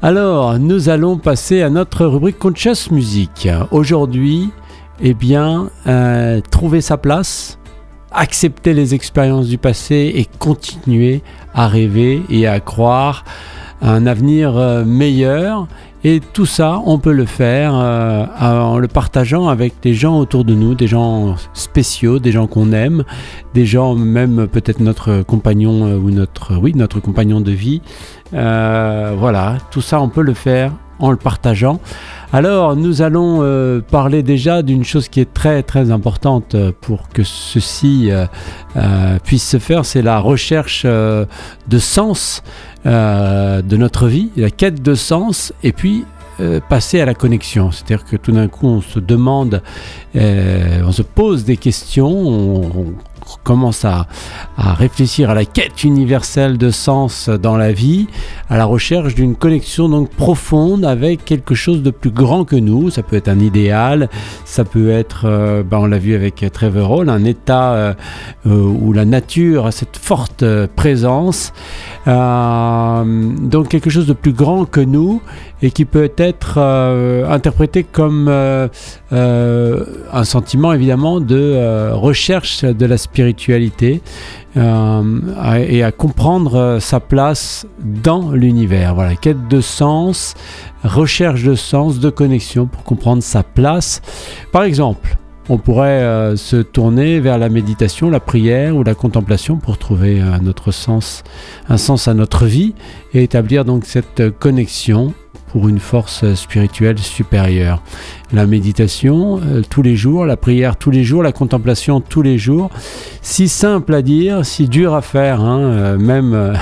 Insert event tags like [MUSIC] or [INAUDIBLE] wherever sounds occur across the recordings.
Alors, nous allons passer à notre rubrique Conscious Music. Aujourd'hui, eh bien, euh, trouver sa place, accepter les expériences du passé et continuer à rêver et à croire un avenir euh, meilleur. Et tout ça, on peut le faire euh, en le partageant avec des gens autour de nous, des gens spéciaux, des gens qu'on aime, des gens même peut-être notre compagnon ou notre oui notre compagnon de vie. voilà, tout ça, on peut le faire en le partageant. Alors, nous allons euh, parler déjà d'une chose qui est très très importante euh, pour que ceci euh, puisse se faire, c'est la recherche de sens de notre vie, la quête de sens, et puis passer à la connexion. C'est-à-dire que tout d'un coup, on se demande, on se pose des questions, on, commence à, réfléchir à la quête universelle de sens dans la vie, à la recherche d'une connexion donc profonde avec quelque chose de plus grand que nous. Ça peut être un idéal, ça peut être, euh, ben, on l'a vu avec Trevor Hall, un état euh, euh, où la nature a cette forte présence. donc quelque chose de plus grand que nous et qui peut être interprété comme un sentiment évidemment de recherche de la spiritualité euh, et à comprendre euh, sa place dans l'univers. Voilà, quête de sens, recherche de sens, de connexion pour comprendre sa place. Par exemple, on pourrait euh, se tourner vers la méditation, la prière ou la contemplation pour trouver un autre sens, un sens à notre vie et établir donc cette connexion pour une force spirituelle supérieure. La méditation euh, tous les jours, la prière tous les jours, la contemplation tous les jours. Si simple à dire, si dur à faire, hein, euh, même, euh,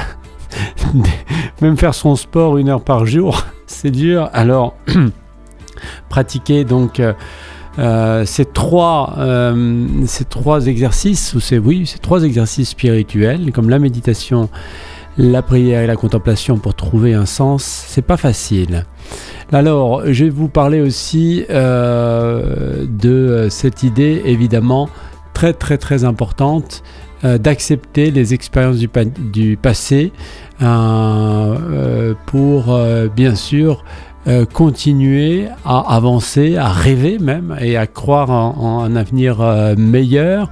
[LAUGHS] même faire son sport une heure par jour, [LAUGHS] c'est dur. Alors, [CLEARS THROAT] pratiquer donc... ces trois, ces trois exercices, ou c'est oui, ces trois exercices spirituels, comme la méditation, la prière et la contemplation pour trouver un sens, c'est pas facile. Alors, je vais vous parler aussi euh, de cette idée, évidemment, très très très importante euh, d'accepter les expériences du, passé euh, pour, bien sûr, continuer à avancer, à rêver même et à croire en un avenir meilleur.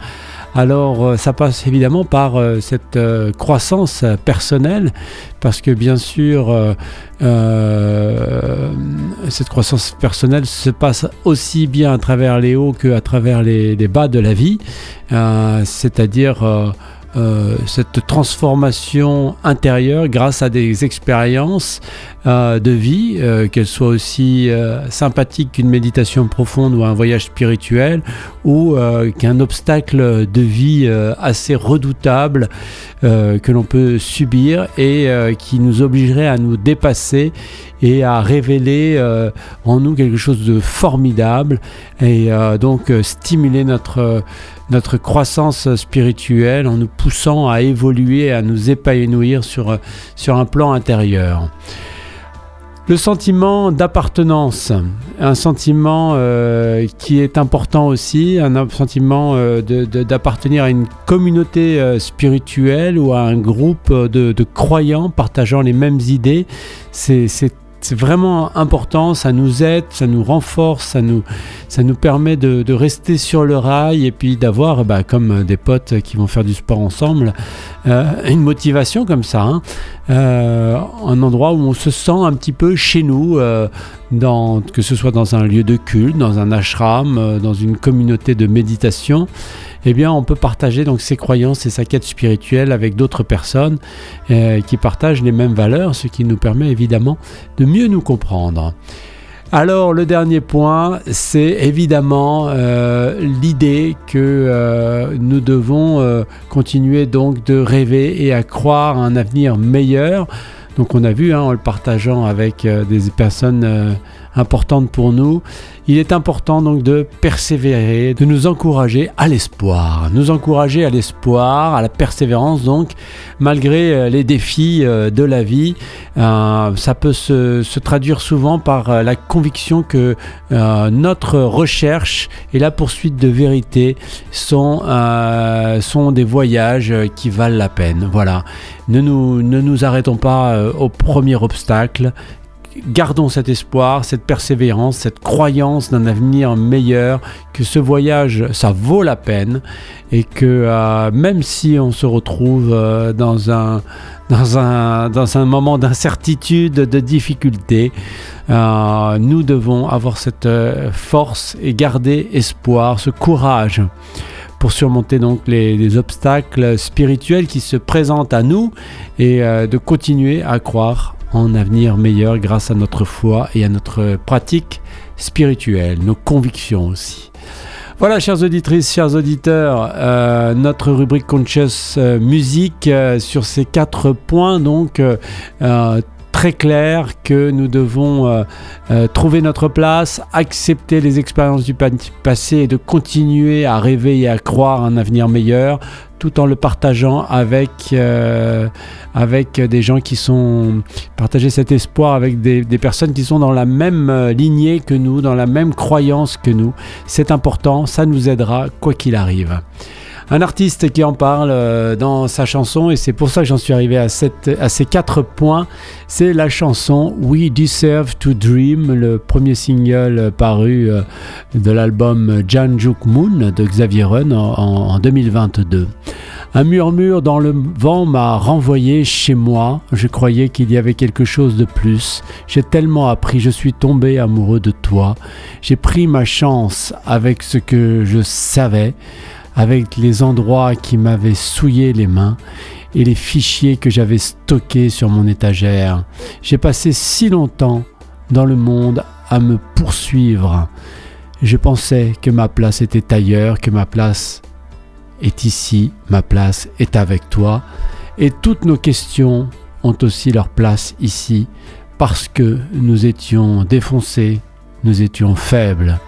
Alors euh, ça passe évidemment par euh, cette euh, croissance personnelle, parce que bien sûr, cette croissance personnelle se passe aussi bien à travers les hauts qu'à travers les, bas de la vie, c'est-à-dire cette transformation intérieure grâce à des expériences euh, de vie, euh, qu'elles soient aussi sympathiques qu'une méditation profonde ou un voyage spirituel, ou qu'un obstacle de vie assez redoutable que l'on peut subir et qui nous obligerait à nous dépasser et à révéler en nous quelque chose de formidable et donc stimuler notre notre croissance spirituelle en nous poussant à évoluer, à nous épanouir sur, sur un plan intérieur. Le sentiment d'appartenance, un sentiment euh, qui est important aussi, un sentiment euh, d'appartenir à une communauté euh, spirituelle ou à un groupe de, de croyants partageant les mêmes idées, c'est c'est vraiment important, ça nous aide, ça nous renforce, ça nous, ça nous permet de, rester sur le rail et puis d'avoir, bah, comme des potes qui vont faire du sport ensemble, euh, une motivation comme ça, hein. euh, un endroit où on se sent un petit peu chez nous, euh, que ce soit dans un lieu de culte, dans un ashram, dans une communauté de méditation eh bien, on peut partager donc ses croyances et sa quête spirituelle avec d'autres personnes euh, qui partagent les mêmes valeurs, ce qui nous permet évidemment de mieux nous comprendre. Alors le dernier point, c'est évidemment euh, l'idée que euh, nous devons continuer donc de rêver et à croire à un avenir meilleur. Donc on a vu hein, en le partageant avec des personnes importante pour nous. Il est important donc de persévérer, de nous encourager à l'espoir, nous encourager à l'espoir, à la persévérance donc, malgré euh, les défis euh, de la vie. Euh, ça peut se, traduire souvent par la conviction que notre recherche et la poursuite de vérité sont, sont des voyages qui valent la peine. Voilà. Ne nous, ne nous arrêtons pas au premier obstacle gardons cet espoir, cette persévérance, cette croyance d'un avenir meilleur, que ce voyage, ça vaut la peine et que euh, même si on se retrouve euh, dans, un, dans, un, dans un moment d'incertitude, de difficulté, euh, nous devons avoir cette force et garder espoir, ce courage pour surmonter donc les, obstacles spirituels qui se présentent à nous et de continuer à croire en avenir meilleur grâce à notre foi et à notre pratique spirituelle, nos convictions aussi. Voilà, chères auditrices, chers auditeurs, euh, notre rubrique Conscious euh, Musique euh, sur ces quatre points, donc très clair que nous devons trouver notre place, accepter les expériences du passé et de continuer à rêver et à croire un avenir meilleur, tout en le partageant avec, euh, avec des gens qui sont... partager cet espoir avec des, personnes qui sont dans la même euh, lignée que nous, dans la même croyance que nous. C'est important, ça nous aidera quoi qu'il arrive un artiste qui en parle euh, dans sa chanson, et c'est pour ça que j'en suis arrivé à, ces quatre points, c'est la chanson We Deserve to Dream, le premier single paru de l'album Janjuk Moon de Xavier Run en 2022. Un murmure dans le vent m'a renvoyé chez moi. Je croyais qu'il y avait quelque chose de plus. J'ai tellement appris, je suis tombé amoureux de toi. J'ai pris ma chance avec ce que je savais, avec les endroits qui m'avaient souillé les mains et les fichiers que j'avais stockés sur mon étagère. J'ai passé si longtemps dans le monde à me poursuivre. Je pensais que ma place était ailleurs, que ma place est ici, ma place est avec toi, et toutes nos questions ont aussi leur place ici, parce que nous étions défoncés, nous étions faibles,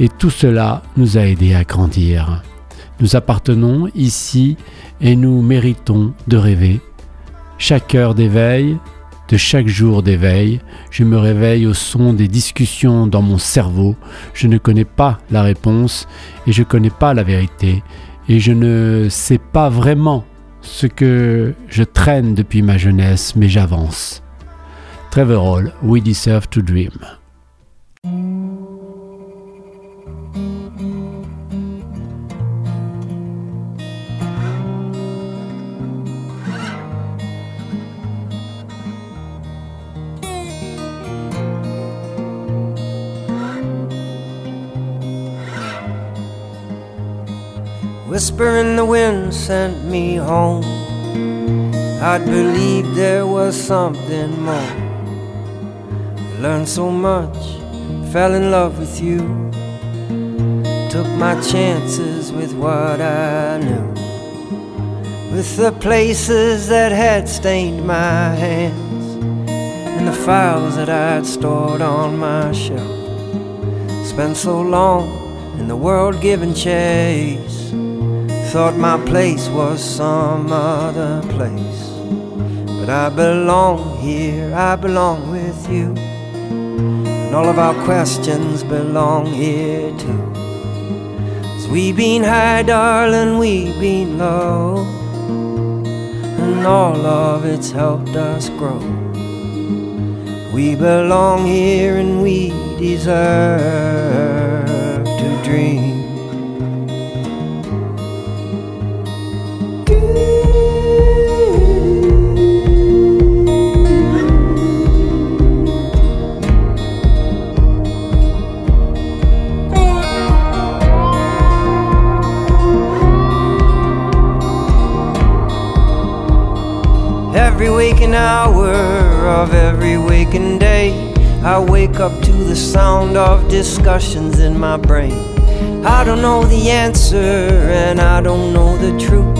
et tout cela nous a aidés à grandir. Nous appartenons ici et nous méritons de rêver. Chaque heure d'éveil, de chaque jour d'éveil, je me réveille au son des discussions dans mon cerveau. Je ne connais pas la réponse et je ne connais pas la vérité, et je ne sais pas vraiment ce que je traîne depuis ma jeunesse, mais j'avance. Trevor Hall, We Deserve to Dream. Whisper in the wind sent me home. I'd believed there was something more. Learned so much, fell in love with you. Took my chances with what I knew. With the places that had stained my hands, and the files that I'd stored on my shelf. Spent so long in the world giving chase thought my place was some other place. But I belong here, I belong with you. And all of our questions belong here too. Cause we been high, darling, we've been low. And all of it's helped us grow. We belong here and we deserve to dream. Waking hour of every waking day. I wake up to the sound of discussions in my brain. I don't know the answer and I don't know the truth.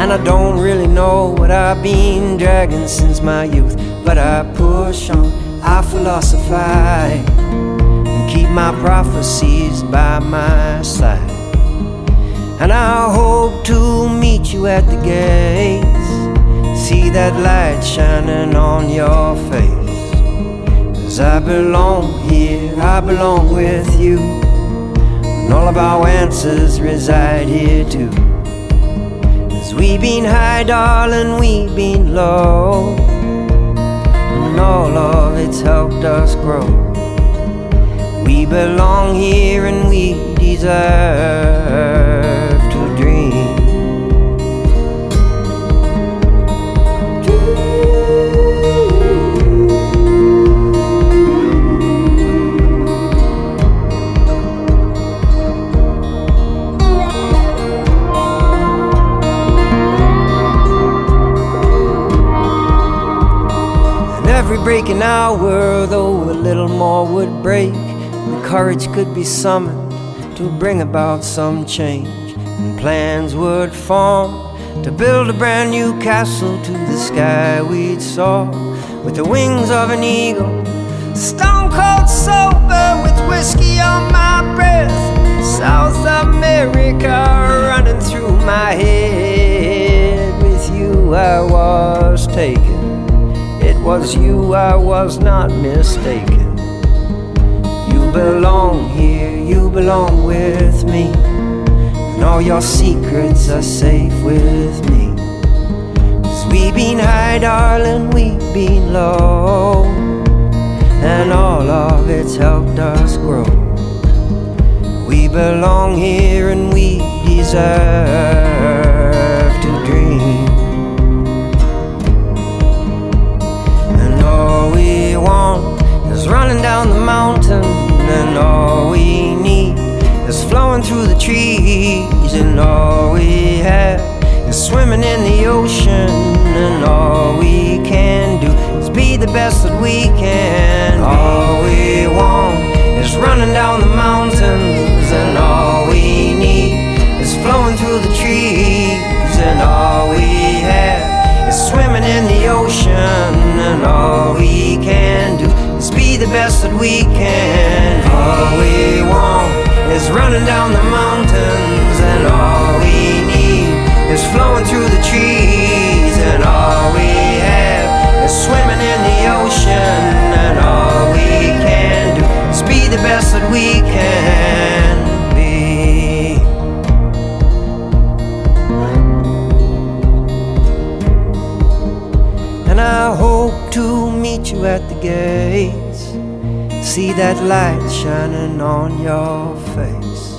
And I don't really know what I've been dragging since my youth. But I push on, I philosophize, and keep my prophecies by my side. And I hope to meet you at the gates see that light shining on your face. Cause I belong here, I belong with you. And all of our answers reside here too. Cause we been high, darling, we've been low. And all of it's helped us grow. We belong here and we deserve break in hour, though a little more would break. the courage could be summoned to bring about some change. And plans would form to build a brand new castle to the sky we'd soar with the wings of an eagle. Stone cold sober with whiskey on my breath. South America was you, I was not mistaken. You belong here, you belong with me. And all your secrets are safe with me. Cause we been high, darling, we've been low. And all of it's helped us grow. We belong here and we deserve running down the mountain, and all we need is flowing through the trees, and all we have is swimming in the ocean, and all we can do is be the best that we can. All we want is running down the best that we can. All we want is running down the mountains, and all we need is flowing through the trees, on your face.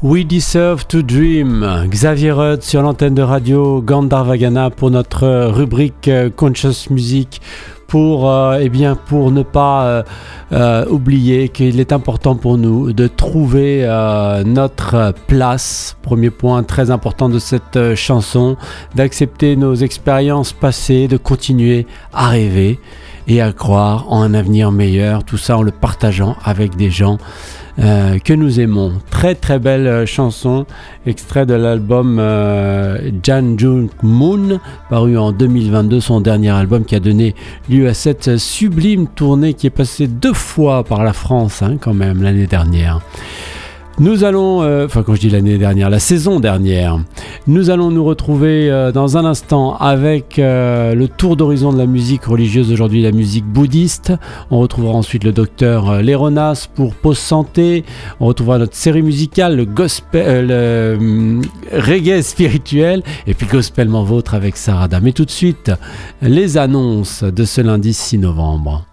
We Deserve to Dream, Xavier Rudd sur l'antenne de radio Gandharvagana pour notre rubrique euh, Conscious Music pour, euh, eh bien, pour ne pas euh, euh, oublier qu'il est important pour nous de trouver notre place. Premier point très important de cette chanson, d'accepter nos expériences passées, de continuer à rêver et à croire en un avenir meilleur, tout ça en le partageant avec des gens euh, que nous aimons. Très très belle euh, chanson, extrait de l'album euh, Jan Jung Moon, paru en 2022, son dernier album qui a donné lieu à cette sublime tournée qui est passée deux fois par la France hein, quand même l'année dernière. Nous allons, euh, enfin quand je dis l'année dernière, la saison dernière, nous allons nous retrouver euh, dans un instant avec euh, le tour d'horizon de la musique religieuse, aujourd'hui la musique bouddhiste. On retrouvera ensuite le docteur Léronas pour Pause Santé. On retrouvera notre série musicale, le gospel, le reggae spirituel et puis gospelment vôtre avec Sarada. Mais tout de suite, les annonces de ce lundi 6 novembre.